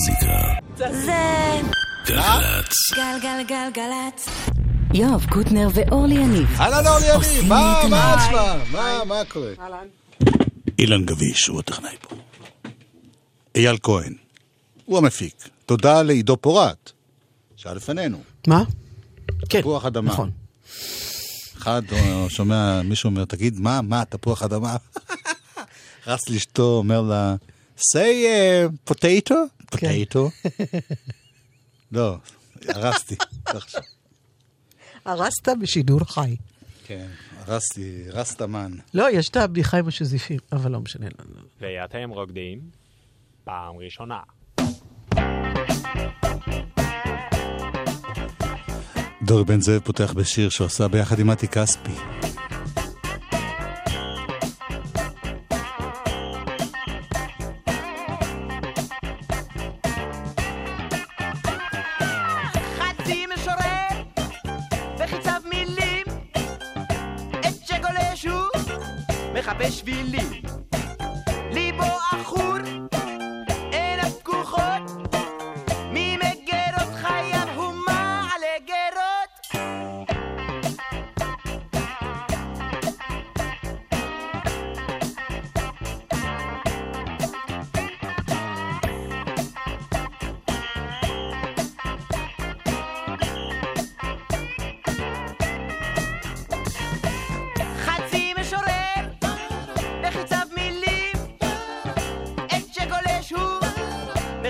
המוזיקה. זה גלגלצ. גלגלגלגלצ. יואב קוטנר ואורלי יניב אהלן אורלי יניב, מה, מה נשמע? מה, מה קורה? אילן גביש הוא הטכנאי פה. אייל כהן. הוא המפיק. תודה לעידו פורט, שהיה לפנינו. מה? כן, תפוח אדמה. נכון. אחד שומע, מישהו אומר, תגיד, מה, מה, תפוח אדמה? רץ לאשתו, אומר לה, say uh, potato? potato? לא, הרסתי. הרסת בשידור חי. כן, הרסתי, הרסת מן. לא, יש את הבדיחה עם השזיפים, אבל לא משנה לנו. ואתם רוקדים פעם ראשונה. דורי בן זאב פותח בשיר שהוא עשה ביחד עם מתי כספי.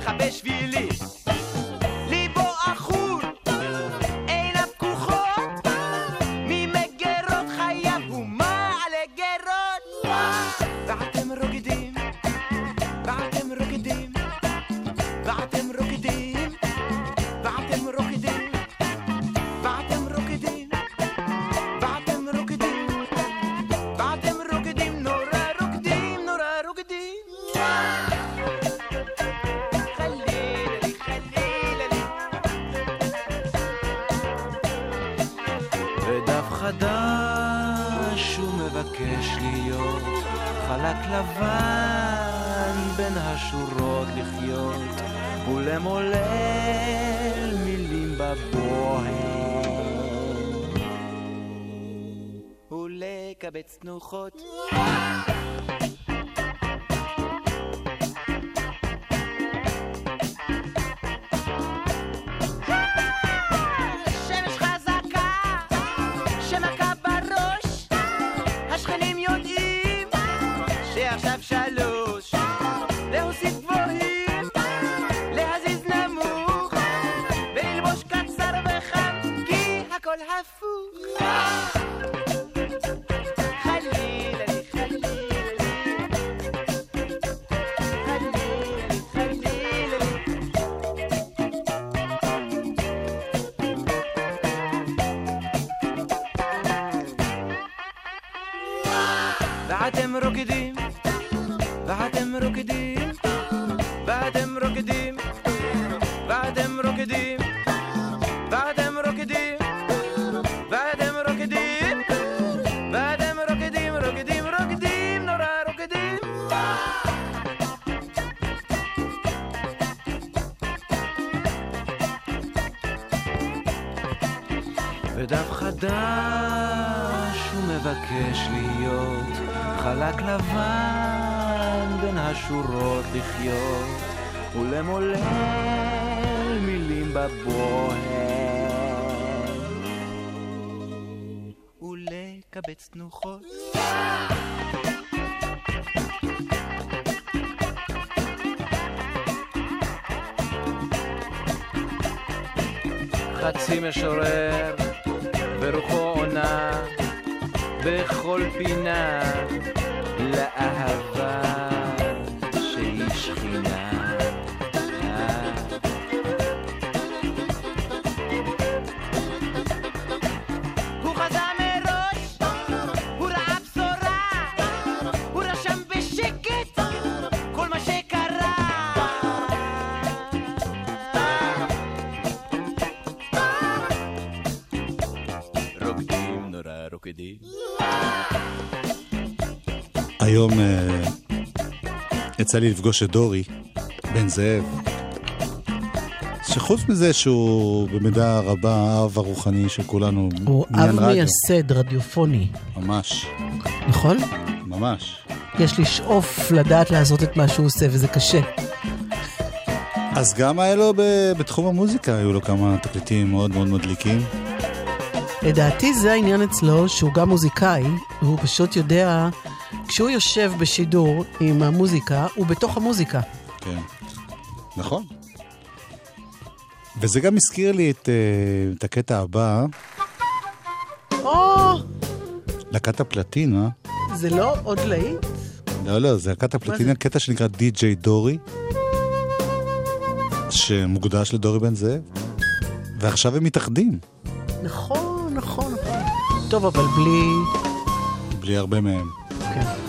מחפש שבילים רוקדים, ואתם רוקדים, ואתם רוקדים, ואתם רוקדים, ואתם רוקדים, ואתם רוקדים, רוקדים, רוקדים, נורא רוקדים. ודף חדש הוא מבקש להיות חלק לבן בין השורות לחיות ולמולל מילים בבוהל ולקבץ תנוחות. חצי משורר ורוחו עונה בכל פינה לאהבה היום אה, יצא לי לפגוש את דורי בן זאב. שחוץ מזה שהוא במידה רבה האב הרוחני של כולנו, הוא אב רדיו. מייסד רדיופוני, ממש, נכון? ממש. יש לשאוף לדעת לעשות את מה שהוא עושה, וזה קשה. אז גם היה לו ב- בתחום המוזיקה, היו לו כמה תקליטים מאוד מאוד מדליקים. לדעתי זה העניין אצלו, שהוא גם מוזיקאי, והוא פשוט יודע, כשהוא יושב בשידור עם המוזיקה, הוא בתוך המוזיקה. כן. נכון. וזה גם הזכיר לי את, אה, את הקטע הבא, או, להקת הפלטינה. זה לא עוד להיט? לא, לא, זה להקת הפלטינה, קטע שנקרא די.ג'יי דורי, שמוקדש לדורי בן זאב, ועכשיו הם מתאחדים, נכון, נכון, נכון. טוב, אבל בלי... בלי הרבה מהם. כן.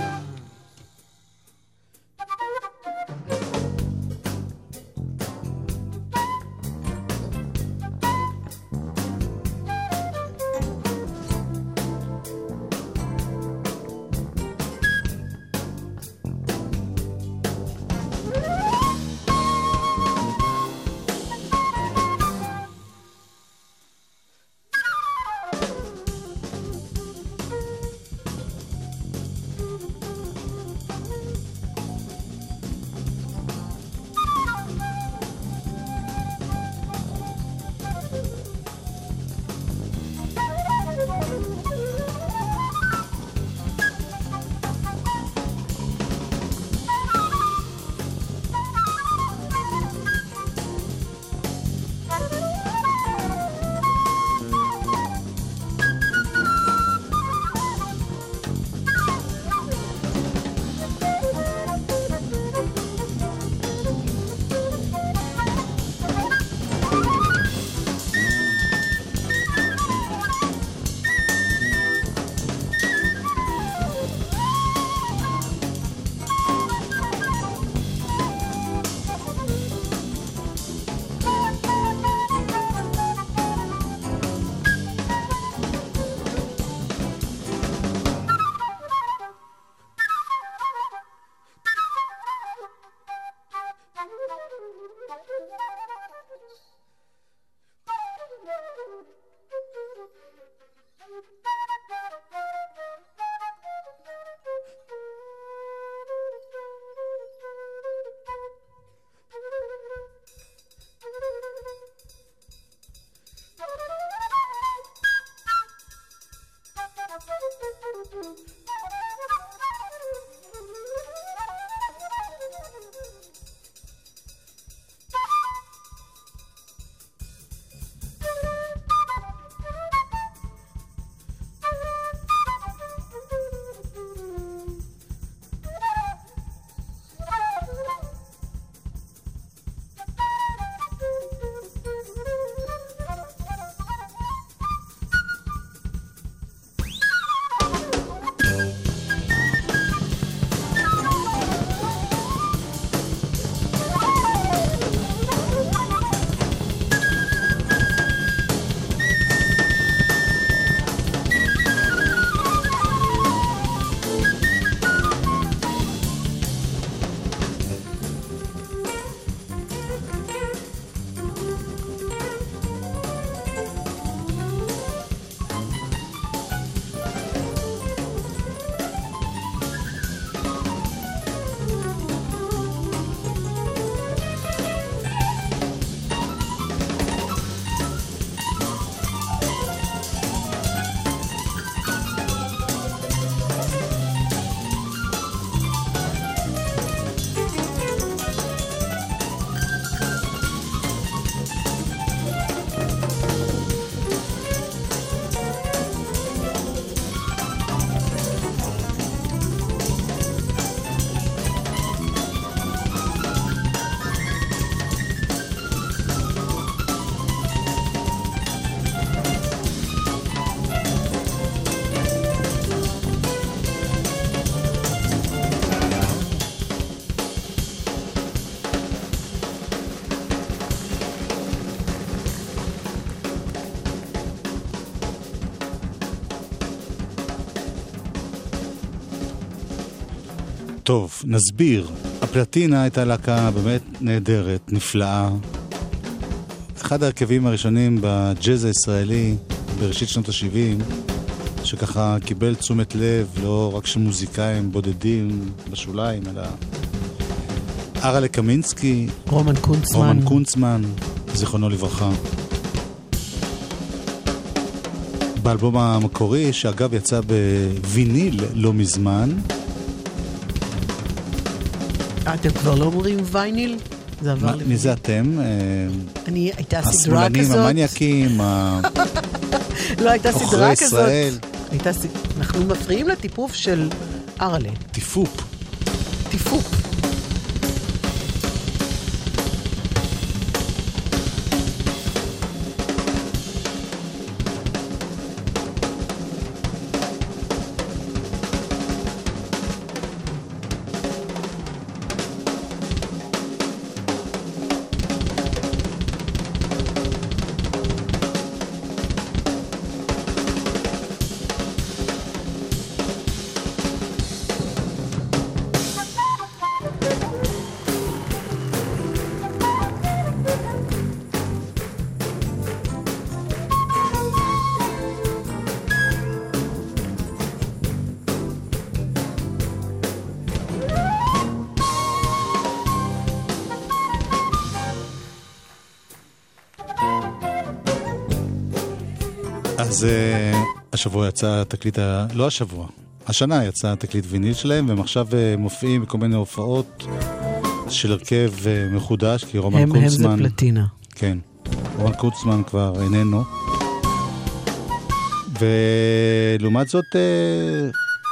טוב, נסביר. הפלטינה הייתה להקה באמת נהדרת, נפלאה, אחד ההרכבים הראשונים בג'אז הישראלי בראשית שנות ה-70, שככה קיבל תשומת לב לא רק של מוזיקאים בודדים בשוליים, אלא אראלה קמינסקי, רומן קונצמן. רומן קונצמן, זיכרונו לברכה. באלבום המקורי, שאגב יצא בוויניל לא מזמן, אתם כבר לא אומרים וייניל? זה עבר לי. מי זה אתם? אה, אני, הייתה סדרה השמאלנים, כזאת. המניאקים, ה- לא, הייתה סדרה כזאת. ישראל. הייתה ס... אנחנו מפריעים לטיפוף של ארלה. טיפופ. טיפוף. אז אה, השבוע יצא התקליט, ה... לא השבוע, השנה יצא התקליט ויניל שלהם, והם עכשיו אה, מופיעים בכל מיני הופעות של הרכב אה, מחודש, כי רומן הם, הם זה קונצמן... פלטינה. כן, רומן קונצמן כבר איננו. ולעומת זאת, אה,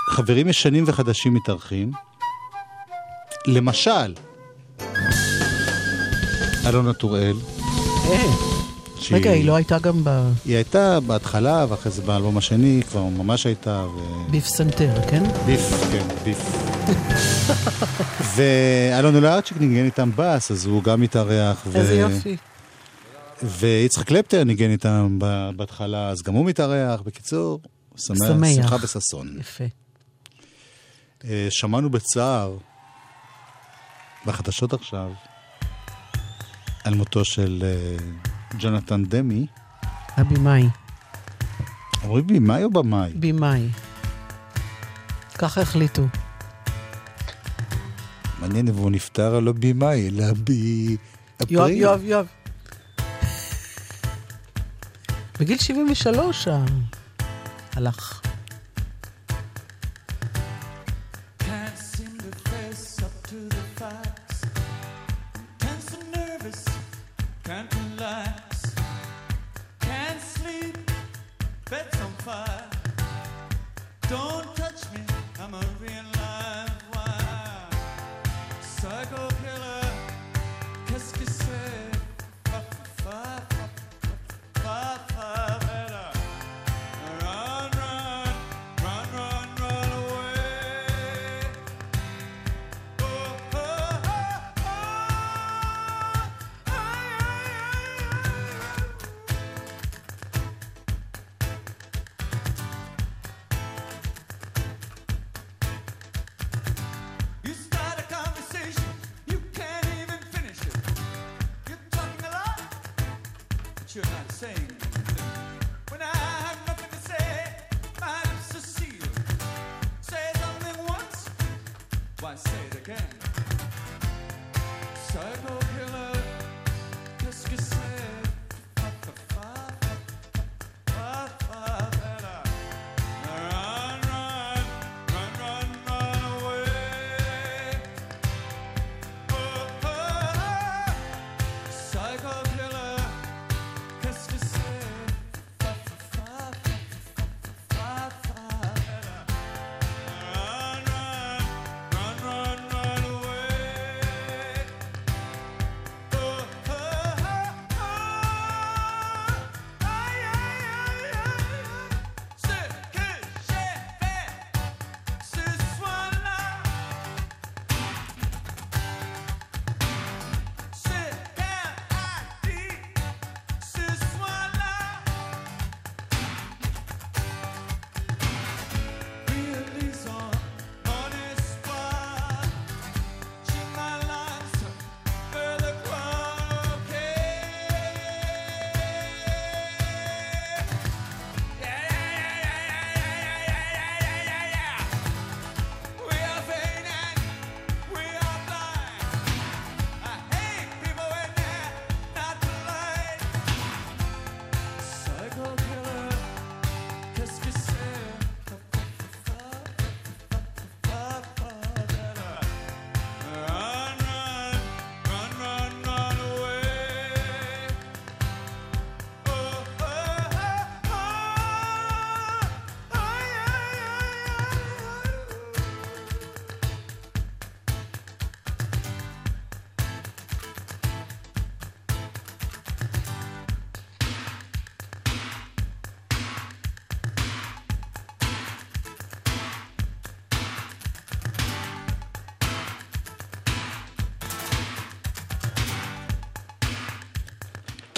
חברים ישנים וחדשים מתארחים. למשל, אלונה טוראל. אה, שהיא- רגע, היא לא הייתה גם היא הייתה בהתחלה, ואחרי זה באלבום השני, כבר ממש הייתה, ו... בביפסנתר, כן? ביף, כן, ביף. ואלון אולארצ'יק ניגן איתם בס, אז הוא גם מתארח. ו- איזה יופי. ויצחק קלפטר ניגן איתם ב- בהתחלה, אז גם הוא מתארח. בקיצור, שמח, שמח. שמחה בששון. יפה. אה, שמענו בצער, בחדשות עכשיו, על מותו של אה, ג'ונתן דמי. הבמאי. אומרים במאי או במאי? במאי. ככה החליטו. מעניין אם הוא נפטר לא במאי, אלא באפריל. יואב, יואב, יואב. בגיל 73 ה- הלך. can.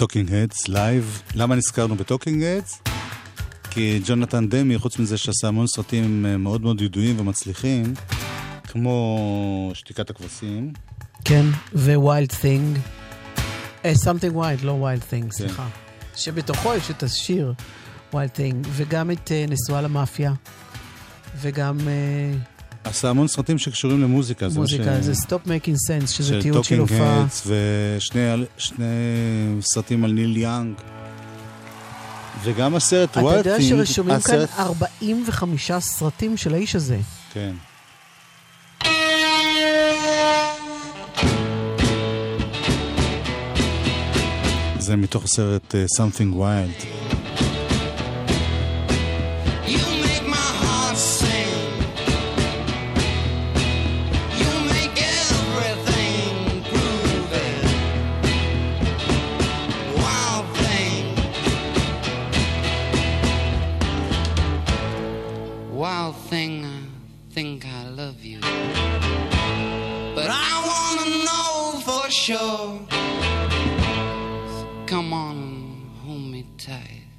Talking Heads live. למה נזכרנו ב Talking Heads? כי ג'ונתן דמי, חוץ מזה שעשה המון סרטים אה, מאוד מאוד ידועים ומצליחים, כמו שתיקת הכבשים, כן, ו-Wild Thing. אה, something Wild, לא Wild כן. Thing, סליחה. שבתוכו יש את השיר Wild Thing, וגם את אה, נשואה למאפיה, וגם אה, עשה המון סרטים שקשורים למוזיקה. מוזיקה, זה Stop Making Sense, שזה של תיעוד של Talking הופעה. Heads, ושני שני סרטים על ניל יאנג. וגם הסרט אתה what יודע שרשומים כאן הסרט- 45 סרטים של האיש הזה. כן. זה מתוך הסרט אה, Something Wild. Come on hold me tight.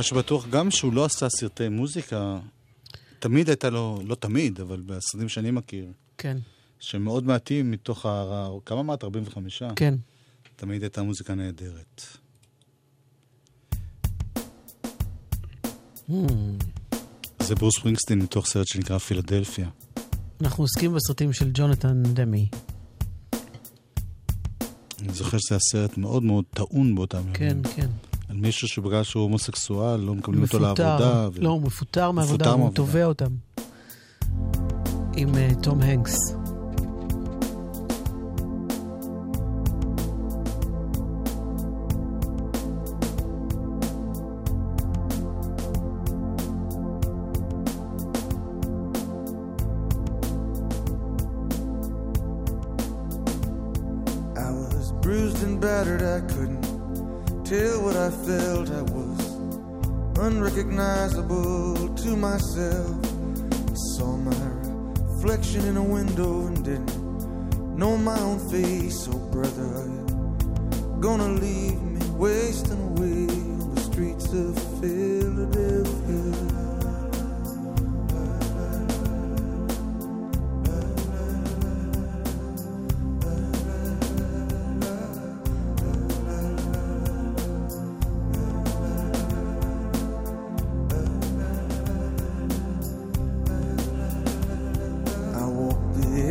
מה שבטוח גם שהוא לא עשה סרטי מוזיקה, תמיד הייתה לו, לא תמיד, אבל בסרטים שאני מכיר, כן, שמאוד מעטים מתוך ה... כמה אמרת? 45? כן. תמיד הייתה מוזיקה נהדרת. Hmm. זה ברוס פרינגסטין מתוך סרט שנקרא פילדלפיה. אנחנו עוסקים בסרטים של ג'ונתן דמי. אני זוכר שזה היה סרט מאוד מאוד טעון באותם ימים. כן, כן. על מישהו שבגלל שהוא הומוסקסואל, לא מקבלים אותו מפוטר. לעבודה. ו- לא, הוא מפוטר מהעבודה, מפוטר הוא. תובע אותם. עם אה, תום הנקס. Unrecognizable to myself. I saw my reflection in a window and didn't know my own face. Oh, brother, gonna leave me wasting away on the streets of Philadelphia?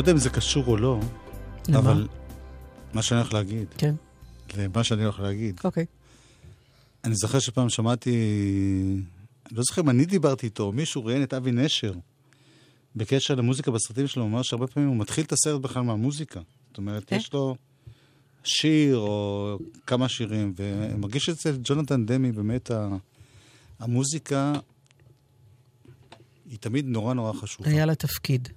יודע אם זה קשור או לא, למה? אבל מה שאני הולך להגיד, כן, למה שאני הולך להגיד. אוקיי. אני זוכר שפעם שמעתי, אני לא זוכר אם אני דיברתי איתו, מישהו ראיין את אבי נשר בקשר למוזיקה בסרטים שלו, הוא אמר שהרבה פעמים הוא מתחיל את הסרט בכלל מהמוזיקה. זאת אומרת, אה? יש לו שיר או כמה שירים, ואני מרגיש אצל ג'ונתן דמי באמת ה- המוזיקה היא תמיד נורא נורא חשובה. היה לה תפקיד.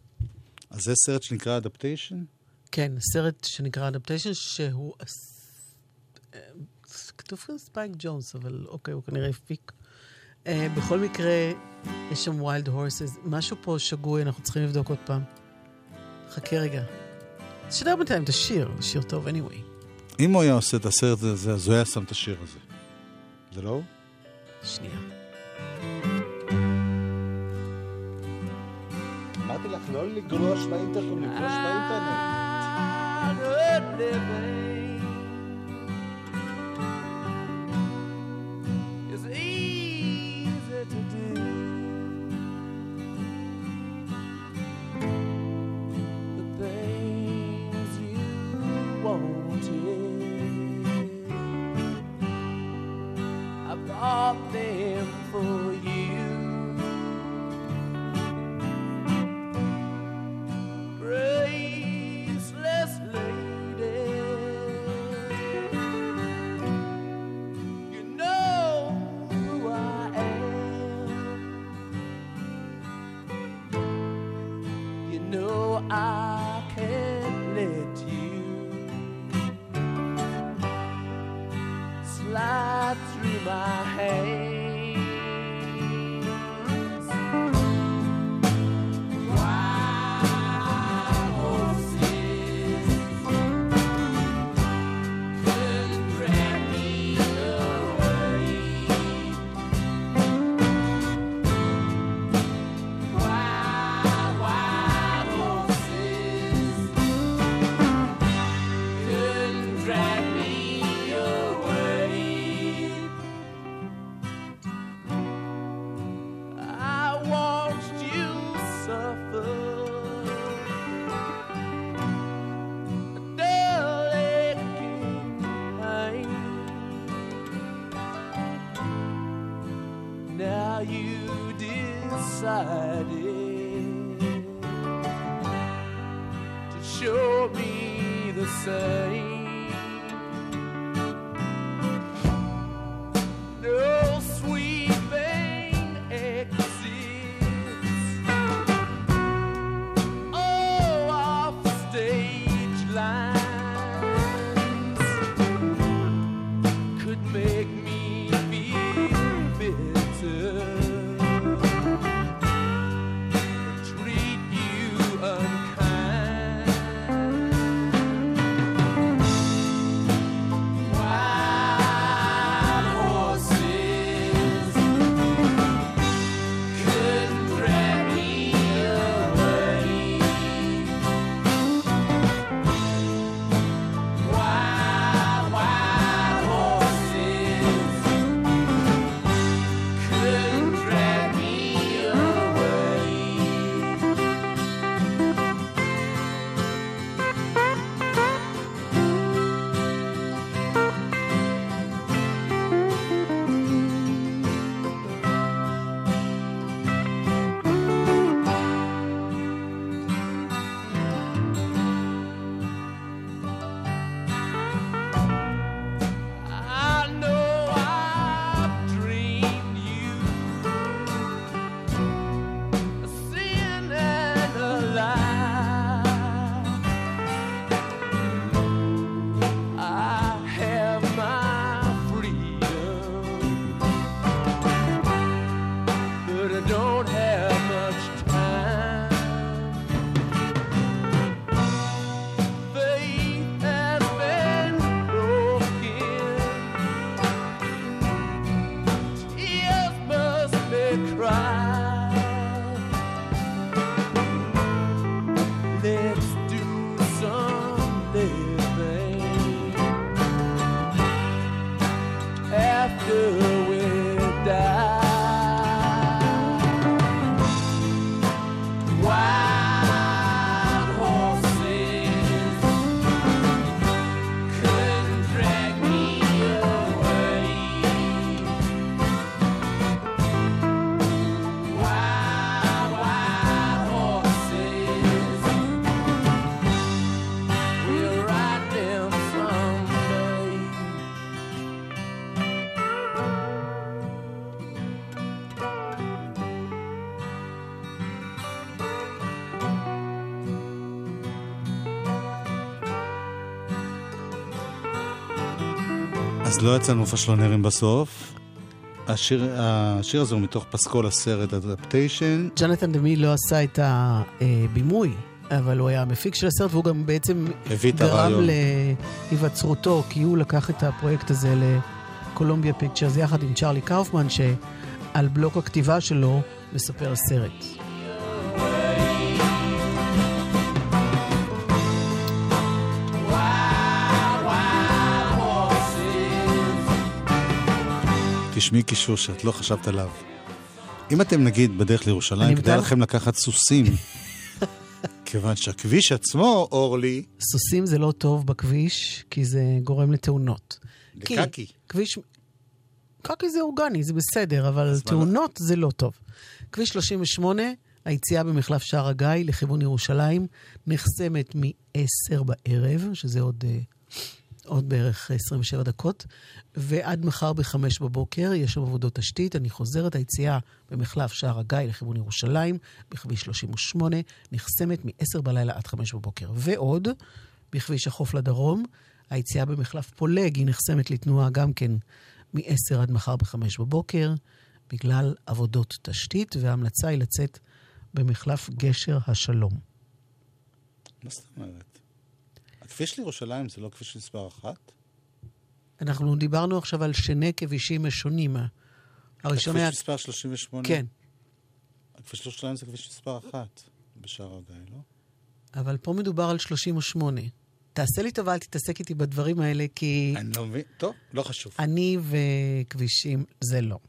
אז זה סרט שנקרא Adaptation? כן, סרט שנקרא Adaptation, שהוא... אה, כתוב כאן ספייק ג'ונס, אבל אוקיי, הוא כנראה הפיק. אה, בכל מקרה, יש שם Wild Horses. משהו פה שגוי, אנחנו צריכים לבדוק עוד פעם. חכה רגע. תשדר בינתיים את השיר, שיר טוב anyway. אם הוא היה עושה את הסרט הזה, אז הוא היה שם את השיר הזה. זה לא הוא? שנייה. אמרתי לך לא לגלוש באינטרנט, לגלוש באינטרנט. hiding. לא יצאנו פשלונרים בסוף. השיר, השיר הזה הוא מתוך פסקול הסרט Adaptation. ג'ונתן דמי לא עשה את הבימוי, אבל הוא היה המפיק של הסרט, והוא גם בעצם גרם. להיווצרותו, כי הוא לקח את הפרויקט הזה ל Columbia Pictures יחד עם צ'ארלי קאופמן, שעל בלוק הכתיבה שלו מספר הסרט. תשמעי קישור שאת לא חשבת עליו. אם אתם נגיד בדרך לירושלים, כדאי לכם לקחת סוסים. כיוון שהכביש עצמו, אורלי, סוסים זה לא טוב בכביש, כי זה גורם לתאונות. לקקי. כביש... קקי זה אורגני, זה בסדר, אבל מה תאונות זה לא טוב. כביש 38, היציאה במחלף שער הגיא לכיוון ירושלים, נחסמת מ-10 בערב, שזה עוד, אה, עוד בערך 27 דקות, ועד מחר ב-5 בבוקר יש שם עבודות תשתית. אני חוזרת, היציאה במחלף שער הגיא לכיוון ירושלים, בכביש 38, נחסמת מ-10 בלילה עד 5 בבוקר. ועוד, בכביש החוף לדרום, היציאה במחלף פולג היא נחסמת לתנועה גם כן מ-10 עד מחר ב-5 בבוקר, בגלל עבודות תשתית, וההמלצה היא לצאת במחלף גשר השלום. מה זאת אומרת? הכביש לירושלים זה לא כביש מספר אחת? אנחנו דיברנו עכשיו על שני כבישים משונים. הראשון היה... הכביש מספר 38? כן, הכביש לירושלים זה כביש מספר אחת בשער הגיא, לא? אבל פה מדובר על 38. תעשה לי טובה, אל תתעסק איתי בדברים האלה, כי אני לא מבין. טוב, לא חשוב. אני וכבישים זה לא.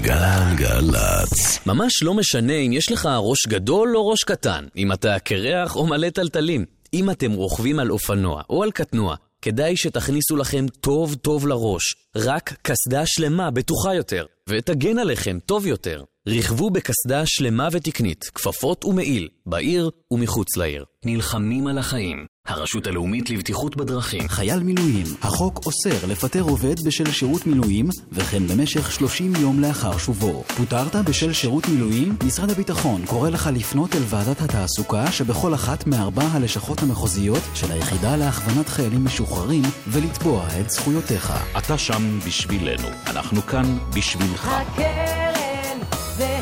גלגלצ. ממש לא משנה אם יש לך ראש גדול או ראש קטן, אם אתה קרח או מלא טלטלים. אם אתם רוכבים על אופנוע או על קטנוע, כדאי שתכניסו לכם טוב טוב לראש. רק קסדה שלמה בטוחה יותר. ותגן עליכם טוב יותר. רכבו בקסדה שלמה ותקנית, כפפות ומעיל, בעיר ומחוץ לעיר. נלחמים על החיים. הרשות הלאומית לבטיחות בדרכים. חייל מילואים, החוק אוסר לפטר עובד בשל שירות מילואים, וכן במשך 30 יום לאחר שובו. פוטרת בשל שירות מילואים? משרד הביטחון קורא לך לפנות אל ועדת התעסוקה שבכל אחת מארבע הלשכות המחוזיות של היחידה להכוונת חיילים משוחררים, ולתבוע את זכויותיך. אתה שם בשבילנו, אנחנו כאן בשבילך. הקרן זה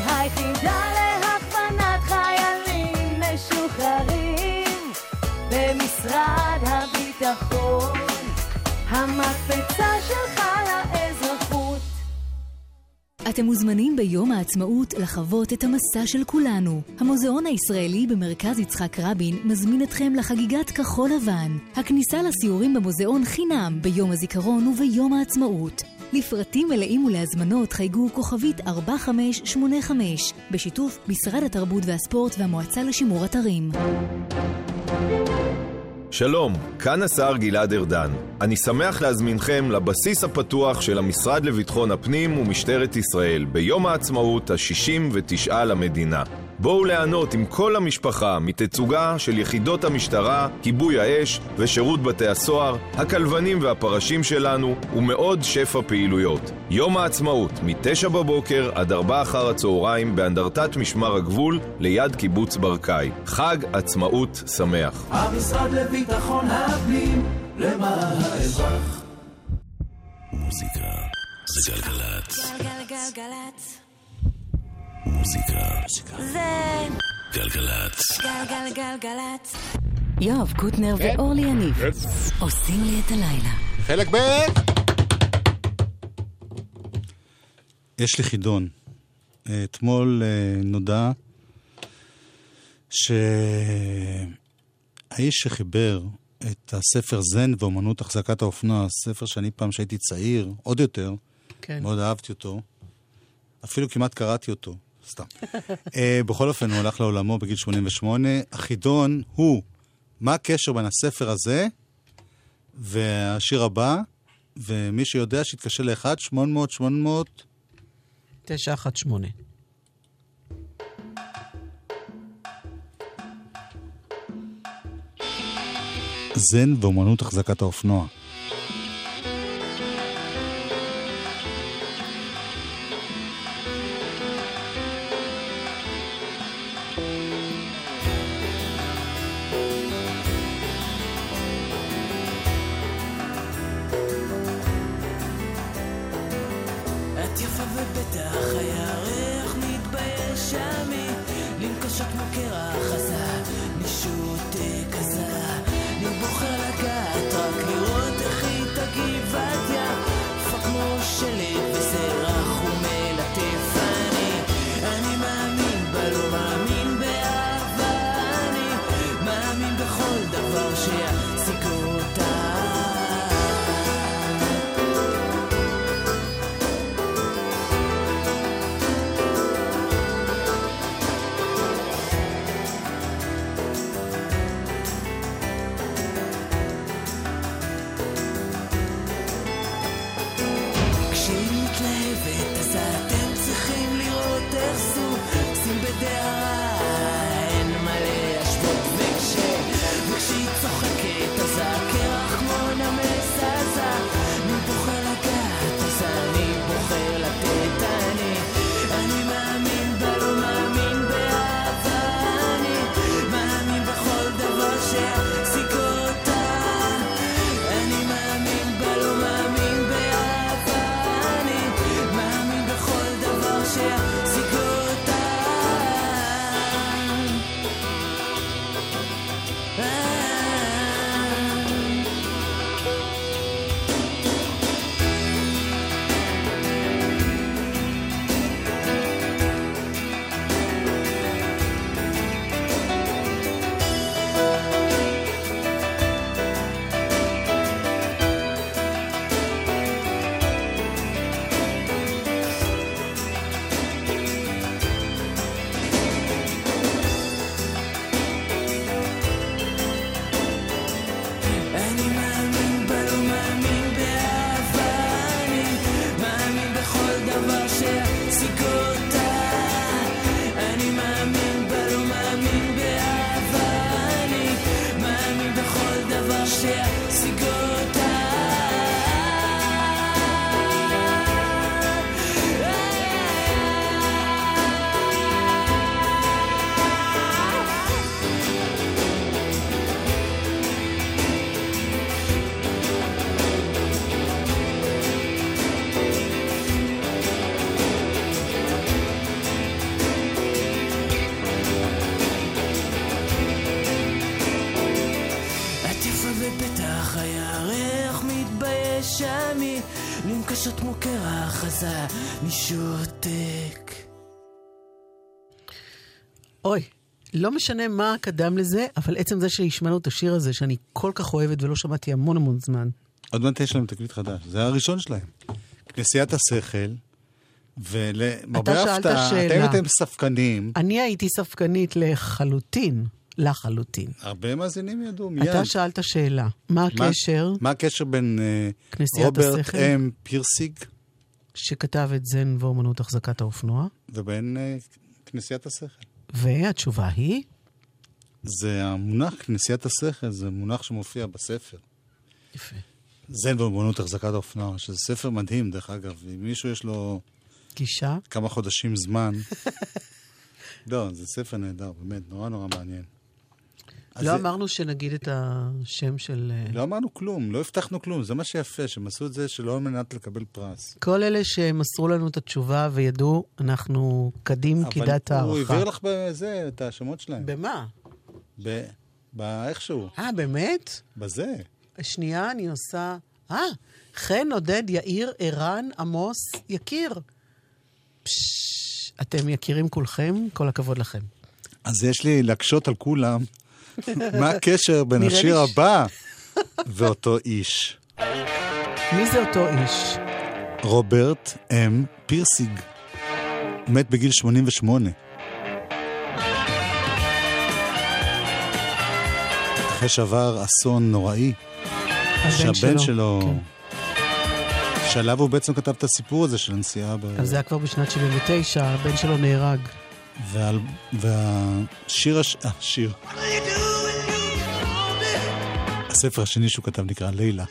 במשרד הביטחון המקפצה שלך לאזרחות אתם מוזמנים ביום העצמאות לחוות את המסע של כולנו. המוזיאון הישראלי במרכז יצחק רבין מזמין אתכם לחגיגת כחול לבן. הכניסה לסיורים במוזיאון חינם ביום הזיכרון וביום העצמאות. לפרטים מלאים ולהזמנות חייגו כוכבית 4585 בשיתוף משרד התרבות והספורט והמועצה לשימור אתרים. שלום, כאן השר גלעד ארדן. אני שמח להזמינכם לבסיס הפתוח של המשרד לביטחון הפנים ומשטרת ישראל ביום העצמאות ה-69 למדינה. בואו ליהנות עם כל המשפחה מתצוגה של יחידות המשטרה, כיבוי האש ושירות בתי הסוהר, הכלבנים והפרשים שלנו ומעוד שפע פעילויות. יום העצמאות, מ-9 בבוקר עד 4 אחר הצהריים באנדרטת משמר הגבול ליד קיבוץ ברקאי. חג עצמאות שמח. המשרד לביטחון הפנים, למען האזרח. מוזיקה זה גלגלצ. גלגלגלגלצ. מוזיקה זה גלגלצ. גלגלגלגלצ. יואב קוטנר ואורלי יניב עושים לי את הלילה. חלק ב' יש לי חידון. אתמול אה, נודע שהאיש שחיבר את הספר זן ואומנות החזקת האופנוע, ספר שאני פעם שהייתי צעיר, עוד יותר, כן. מאוד אהבתי אותו. אפילו כמעט קראתי אותו, סתם. uh, בכל אופן, הוא הלך לעולמו בגיל 88. החידון הוא, מה הקשר בין הספר הזה והשיר הבא, ומי שיודע שיתקשר ל-1-800-800... 918. זן ואומנות החזקת האופנוע. קרח עזה משותק אוי, לא משנה מה קדם לזה, אבל עצם זה שהשמענו את השיר הזה, שאני כל כך אוהבת ולא שמעתי המון המון זמן. עוד מעט יש להם תקליט חדש, זה הראשון שלהם. כנסיית השכל, ולמרבה אתה שאלת שאלה. אתם הייתם ספקנים, אני הייתי ספקנית לחלוטין, לחלוטין. הרבה מאזינים ידעו מיד. אתה שאלת שאלה, מה מה- הקשר מה הקשר בין אה, רוברט השכל? אם פירסיג שכתב את זן ואומנות החזקת האופנוע? ובין אה, כנסיית השכל? והתשובה היא, זה המונח כנסיית השכל, זה מונח שמופיע בספר. יפה. זן ואומנות החזקת האופנוע, שזה ספר מדהים, דרך אגב. אם מישהו יש לו גישה, כמה חודשים זמן... לא, זה ספר נהדר, באמת, נורא נורא מעניין. לא זה- אמרנו שנגיד את השם של... אה, לא אמרנו כלום, לא הבטחנו כלום, זה מה שיפה, שהם עשו את זה שלא על מנת לקבל פרס. כל אלה שמסרו לנו את התשובה וידעו, אנחנו קדים קידת אבל הוא הערכה. העביר לך בזה את השמות שלהם. במה? ב... באיכשהו. אה, באמת? בזה. שנייה, אני עושה... אה, חן, עודד, יאיר, ערן, עמוס, יקיר. פשש, אתם יקירים כולכם, כל הכבוד לכם. אז יש לי להקשות על כולם, מה הקשר בין השיר הבא ואותו איש? מי זה אותו איש? רוברט אם פירסיג. מת בגיל 88. אחרי שעבר אסון נוראי, הבן שהבן שלו, שלו, כן. שעליו הוא בעצם כתב את הסיפור הזה של הנסיעה ב... אז זה היה כבר בשנת 79, הבן שלו נהרג. והשיר, הש... אה, השיר. הספר השני שהוא כתב נקרא לילה.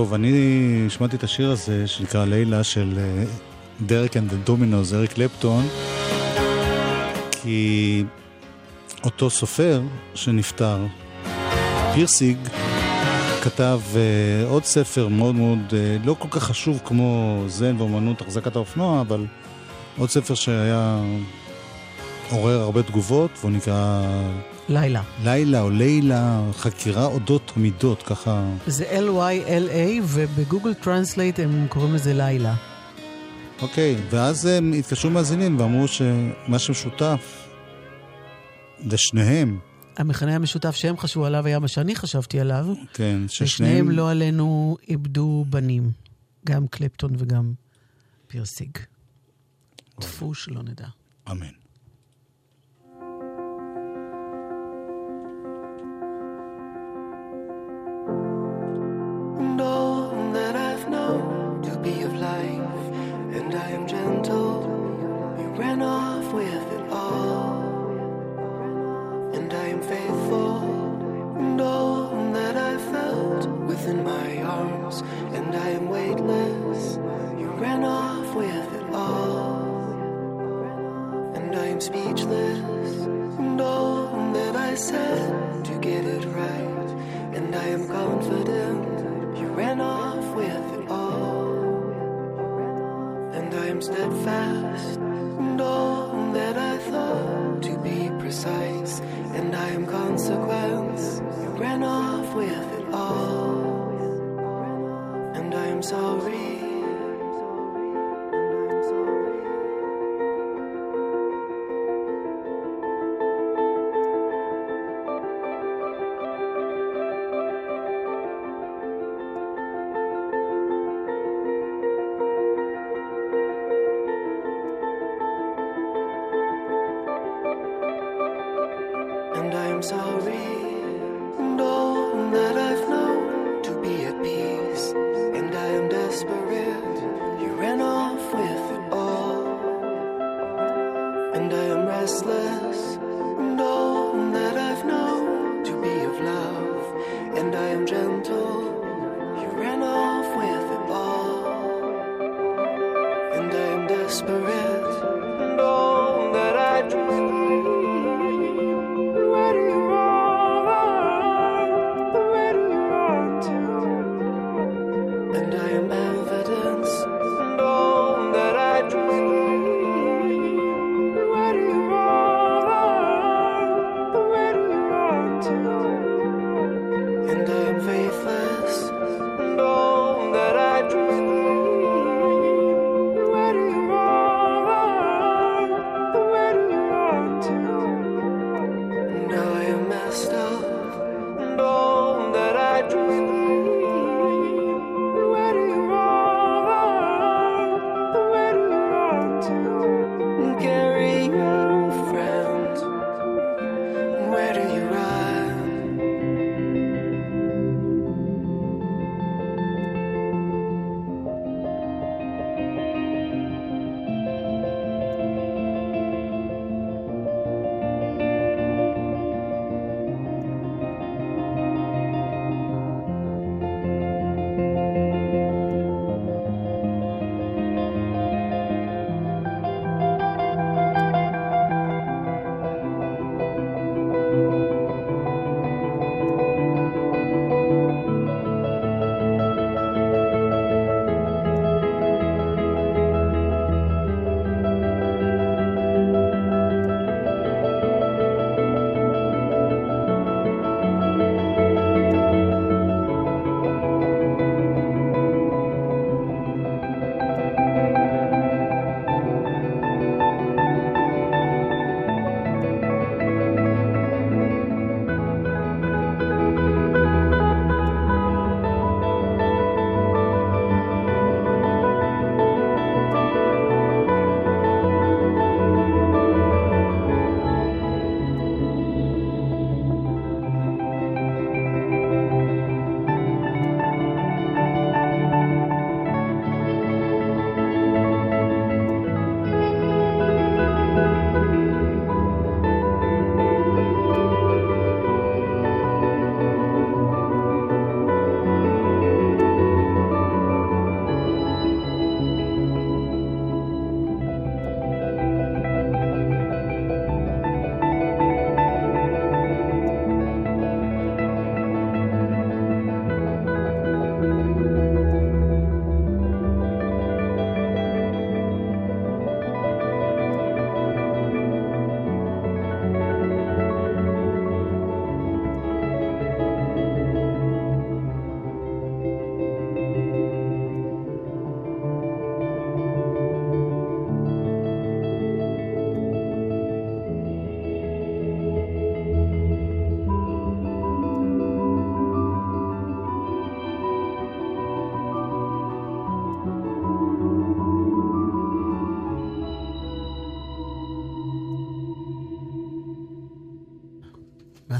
טוב, אני שמעתי את השיר הזה שנקרא לילה של אה, Derek and Dominos, אריק קלפטון, כי אותו סופר שנפטר, פירסיג, כתב אה, עוד ספר מאוד מאוד, אה, לא כל כך חשוב כמו זן ואומנות החזקת האופנוע, אבל עוד ספר שהיה עורר הרבה תגובות, והוא נקרא לילה. לילה או לילה, חקירה אודות מידות, ככה... זה L-Y-L-A, וב Google Translate הם קוראים לזה לילה. אוקיי, אוקיי, ואז הם התקשרו מאזינים ואמרו שמה שמשותף לשניהם... המכנה המשותף שהם חשבו עליו היה מה שאני חשבתי עליו. כן, ששניהם... ושניהם לא עלינו איבדו בנים, גם קלפטון וגם פירסיג. אוקיי. טפו שלא נדע. אמן. I'm sorry.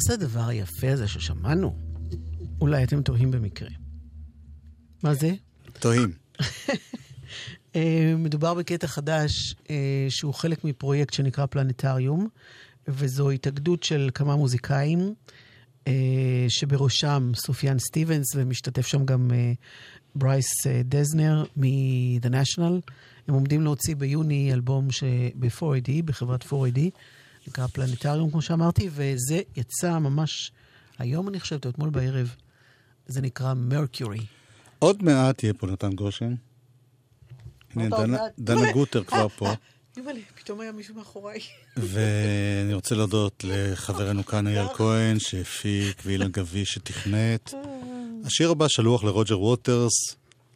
זה הדבר היפה הזה ששמענו? אולי אתם תוהים במקרה. מה זה? תוהים. אה, מדובר בקטע חדש אה, שהוא חלק מפרויקט שנקרא פלנטריום, וזו התאגדות של כמה מוזיקאים, אה, שבראשם סופיאן סטיבנס, ומשתתף שם גם ברייס דזנר מ-The National. הם עומדים להוציא ביוני אלבום ש... ב-4AD, בחברת 4AD, נקרא פלנטריום, כמו שאמרתי, וזה יצא ממש היום, אני חושבת, או אתמול בערב. זה נקרא מרקיורי. עוד מעט יהיה פה נתן גושן. הנה, דנה- גוטר כבר פה. פתאום היה מישהו מאחוריי. ואני רוצה להודות לחברנו כאן אייל כהן, שהפיק, ואילן גביש שתכנת. השיר הבא שלוח לרוג'ר ווטרס.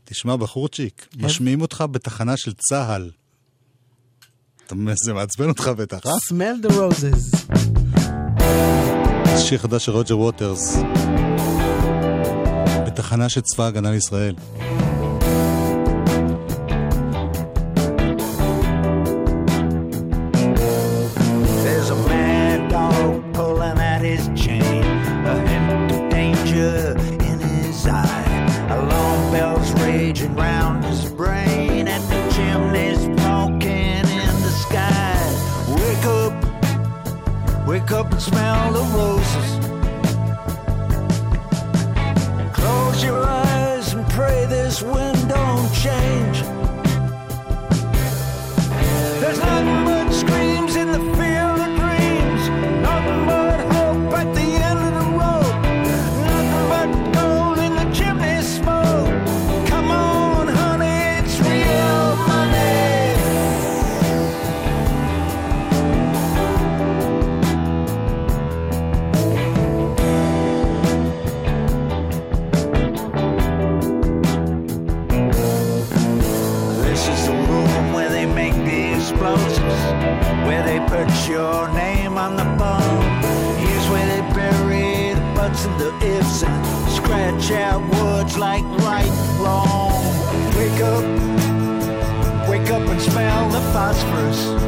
תשמע, בחורצ'יק, משמיעים אותך בתחנה של צה"ל. זה מעצבן אותך בטח, אה? Smell the roses. שיר חדש של רוג'ר ווטרס. בתחנה של צבא ההגנה לישראל. Smell the roses. first.